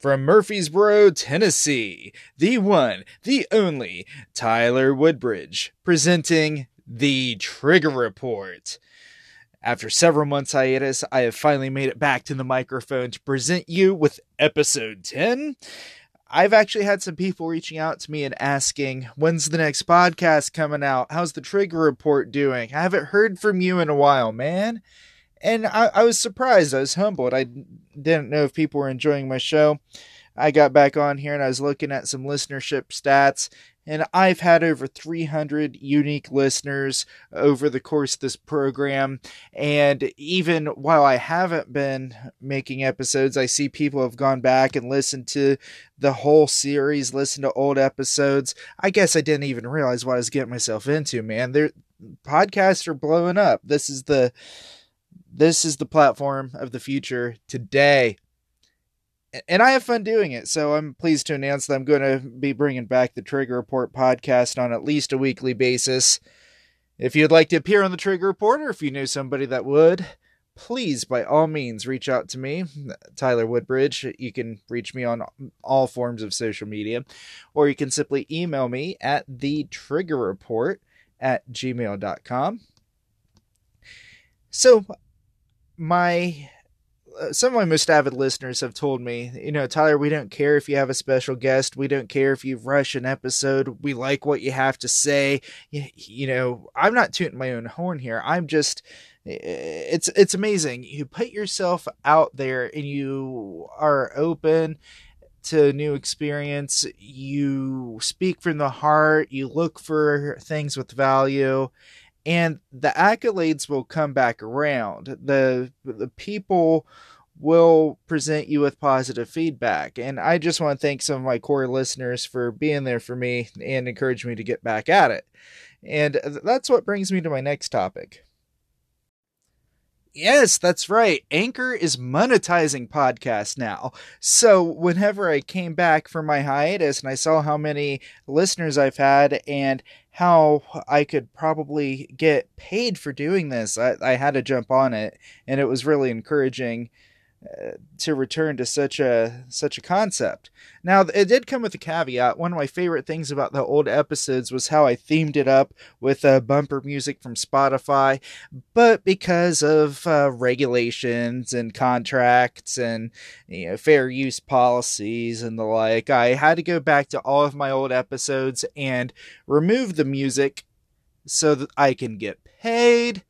From Murfreesboro, Tennessee, the one, the only, Tyler Woodbridge, presenting The Trigger Report. After several months hiatus, I have finally made it back to the microphone to present you with episode 10. I've actually had some people reaching out to me and asking, when's the next podcast coming out? How's the Trigger Report doing? I haven't heard from you in a while, man and I, I, was surprised. I was humbled. I didn't know if people were enjoying my show. I got back on here and I was looking at some listenership stats, and I've had over 300 unique listeners over the course of this program. And even while I haven't been making episodes, I see people have gone back and listened to the whole series, listened to old episodes. I guess I didn't even realize what I was getting myself into, man. Their podcasts are blowing up. This is the this is the platform of the future today. And I have fun doing it, so I'm pleased to announce that I'm going to be bringing back the Trigger Report podcast on at least a weekly basis. If you'd like to appear on the Trigger Report, or if you know somebody that would, please, by all means, reach out to me, Tyler Woodbridge. You can reach me on all forms of social media, or you can simply email me at the Trigger Report at gmail.com. So, my uh, some of my most avid listeners have told me, you know, Tyler, we don't care if you have a special guest. We don't care if you rush an episode. We like what you have to say. You, you know, I'm not tooting my own horn here. I'm just it's it's amazing. You put yourself out there and you are open to new experience. You speak from the heart. You look for things with value and the accolades will come back around. The the people will present you with positive feedback. And I just want to thank some of my core listeners for being there for me and encourage me to get back at it. And that's what brings me to my next topic. Yes, that's right. Anchor is monetizing podcasts now. So, whenever I came back from my hiatus and I saw how many listeners I've had and how I could probably get paid for doing this. I, I had to jump on it, and it was really encouraging to return to such a such a concept. Now, it did come with a caveat. One of my favorite things about the old episodes was how I themed it up with uh, bumper music from Spotify, but because of uh, regulations and contracts and you know, fair use policies and the like, I had to go back to all of my old episodes and remove the music so that I can get paid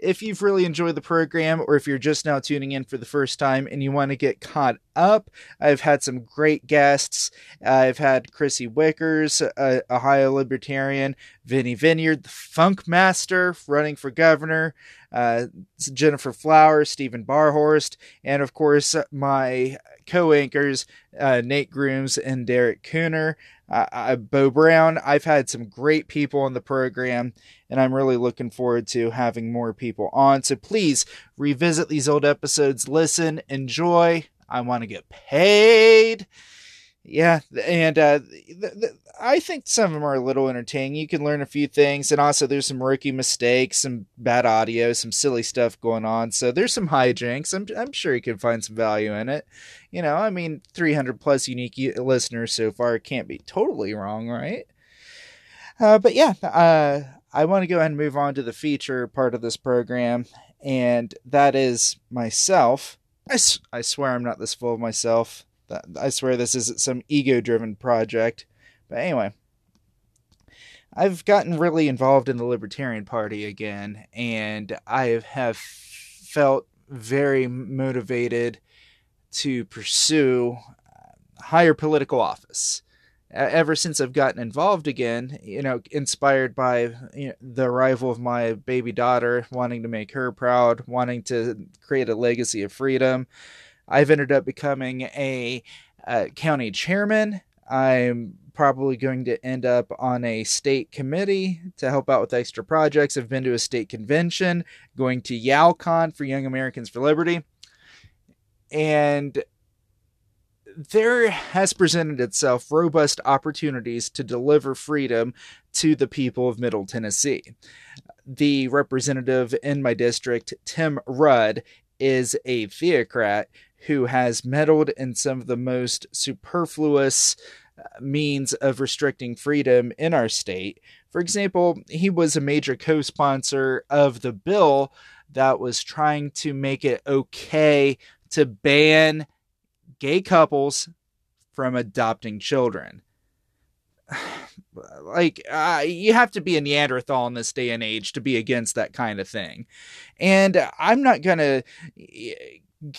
if you've really enjoyed the program or if you're just now tuning in for the first time and you want to get caught up, I've had some great guests. I've had Chrissy Wickers, a Ohio Libertarian, Vinny Vineyard, the Funk Master running for governor, uh, Jennifer Flowers, Stephen Barhorst, and of course my co-anchors uh, Nate Grooms and Derek Cooner. Uh, Bo Brown. I've had some great people on the program, and I'm really looking forward to having more people on. So please revisit these old episodes, listen, enjoy. I want to get paid. Yeah, and uh, I think some of them are a little entertaining. You can learn a few things, and also there's some rookie mistakes, some bad audio, some silly stuff going on. So there's some hijinks. I'm I'm sure you can find some value in it. You know, I mean, 300 plus unique listeners so far. Can't be totally wrong, right? Uh, but yeah, uh, I want to go ahead and move on to the feature part of this program, and that is myself. I, I swear I'm not this full of myself. I swear this isn't some ego driven project. But anyway, I've gotten really involved in the Libertarian Party again, and I have felt very motivated to pursue uh, higher political office. Ever since I've gotten involved again, you know, inspired by you know, the arrival of my baby daughter, wanting to make her proud, wanting to create a legacy of freedom, I've ended up becoming a, a county chairman. I'm probably going to end up on a state committee to help out with extra projects. I've been to a state convention, going to YALCON for Young Americans for Liberty. And there has presented itself robust opportunities to deliver freedom to the people of Middle Tennessee. The representative in my district, Tim Rudd, is a theocrat who has meddled in some of the most superfluous uh, means of restricting freedom in our state. For example, he was a major co sponsor of the bill that was trying to make it okay to ban gay couples from adopting children. like uh, you have to be a neanderthal in this day and age to be against that kind of thing and i'm not gonna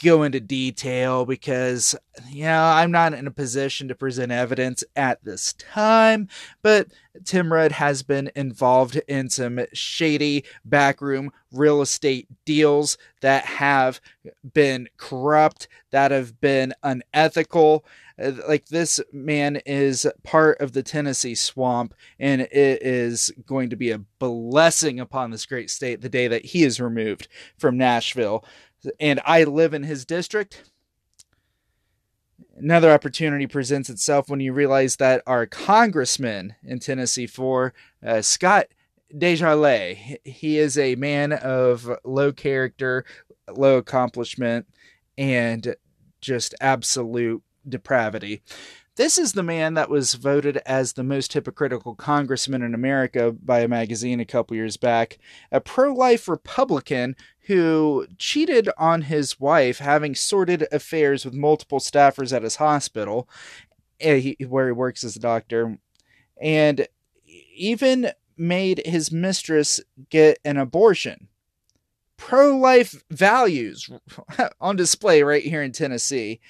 go into detail because you know I'm not in a position to present evidence at this time, but Tim Rudd has been involved in some shady backroom real estate deals that have been corrupt, that have been unethical. Uh, like this man is part of the Tennessee swamp, and it is going to be a blessing upon this great state the day that he is removed from Nashville and I live in his district, another opportunity presents itself when you realize that our congressman in Tennessee for uh, Scott Desjarlais, he is a man of low character, low accomplishment, and just absolute depravity. This is the man that was voted as the most hypocritical congressman in America by a magazine a couple years back, a pro life Republican who cheated on his wife, having sordid affairs with multiple staffers at his hospital, eh, where he works as a doctor, and even made his mistress get an abortion. Pro life values on display right here in Tennessee.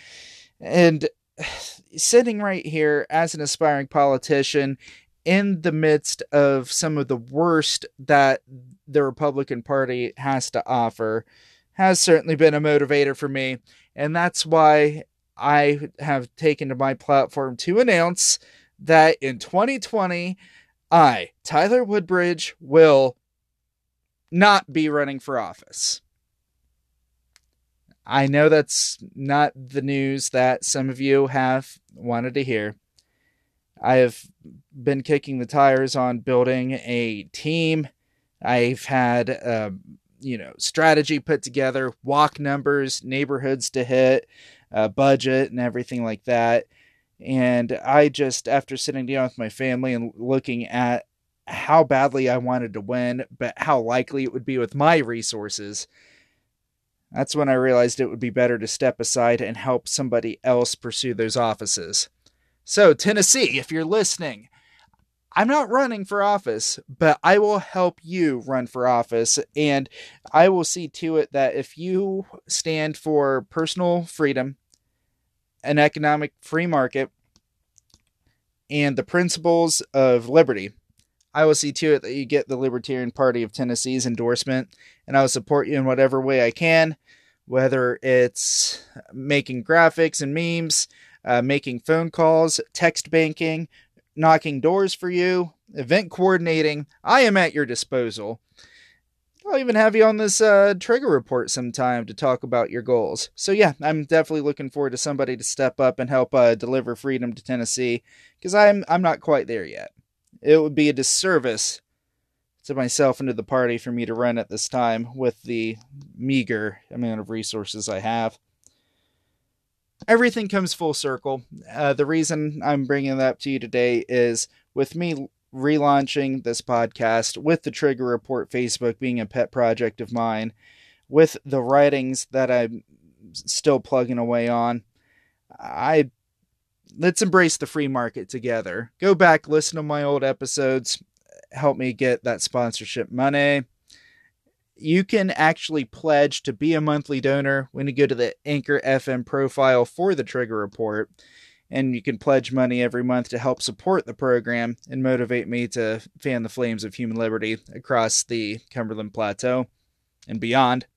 And sitting right here as an aspiring politician in the midst of some of the worst that the Republican Party has to offer has certainly been a motivator for me. And that's why I have taken to my platform to announce that in 2020, I, Tyler Woodbridge, will not be running for office. I know that's not the news that some of you have wanted to hear. I have been kicking the tires on building a team. I've had, uh, you know, strategy put together, walk numbers, neighborhoods to hit, uh, budget, and everything like that. And I just, after sitting down with my family and looking at how badly I wanted to win, but how likely it would be with my resources, that's when I realized it would be better to step aside and help somebody else pursue those offices. So, Tennessee, if you're listening, I'm not running for office, but I will help you run for office. And I will see to it that if you stand for personal freedom, an economic free market, and the principles of liberty, I will see to it that you get the Libertarian Party of Tennessee's endorsement, and I will support you in whatever way I can, whether it's making graphics and memes, uh, making phone calls, text banking, knocking doors for you, event coordinating. I am at your disposal. I'll even have you on this uh, trigger report sometime to talk about your goals. So, yeah, I'm definitely looking forward to somebody to step up and help uh, deliver freedom to Tennessee because I'm, I'm not quite there yet it would be a disservice to myself and to the party for me to run at this time with the meager amount of resources I have. Everything comes full circle. Uh, the reason I'm bringing that up to you today is with me relaunching this podcast, with the Trigger Report Facebook being a pet project of mine, with the writings that I'm still plugging away on. I let's embrace the free market together. Go back, listen to my old episodes, help me get that sponsorship money. You can actually pledge to be a monthly donor when you go to the Anchor FM profile for the Trigger Report. And you can pledge money every month to help support the program and motivate me to fan the flames of human liberty across the Cumberland Plateau and beyond.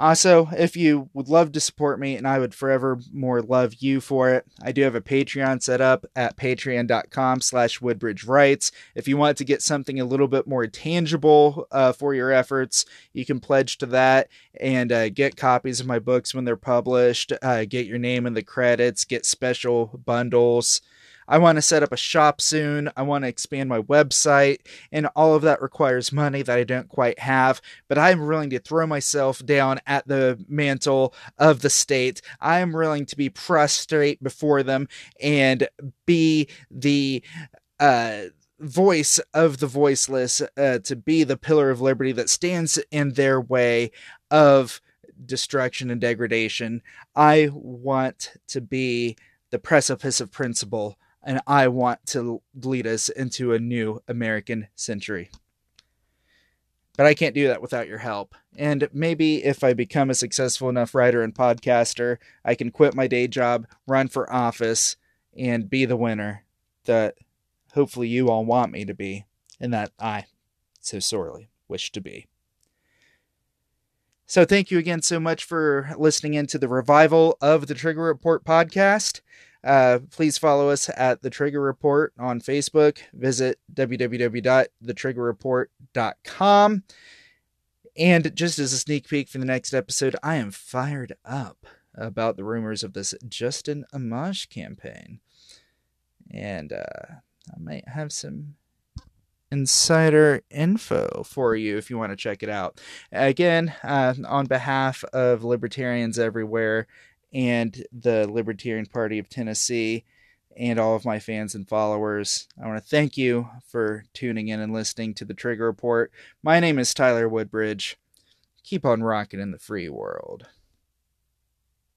Also, if you would love to support me, and I would forever more love you for it, I do have a Patreon set up at patreon.com slash Woodbridge Writes. If you want to get something a little bit more tangible uh, for your efforts, you can pledge to that and uh, get copies of my books when they're published, uh, get your name in the credits, get special bundles. I want to set up a shop soon. I want to expand my website, and all of that requires money that I don't quite have. But I'm willing to throw myself down at the mantle of the state. I am willing to be prostrate before them and be the uh, voice of the voiceless, uh, to be the pillar of liberty that stands in their way of destruction and degradation. I want to be the precipice of principle, and I want to lead us into a new American century. But I can't do that without your help. And maybe if I become a successful enough writer and podcaster, I can quit my day job, run for office, and be the winner that hopefully you all want me to be, and that I so sorely wish to be. So, thank you again so much for listening into the revival of the Trigger Report podcast. Uh, please follow us at the Trigger Report on Facebook. Visit www.thetriggerreport.com. And just as a sneak peek for the next episode, I am fired up about the rumors of this Justin Amash campaign. And uh, I might have some insider info for you if you want to check it out. Again, uh, on behalf of libertarians everywhere and the Libertarian Party of Tennessee and all of my fans and followers, I want to thank you for tuning in and listening to the Trigger Report. My name is Tyler Woodbridge. Keep on rocking in the free world.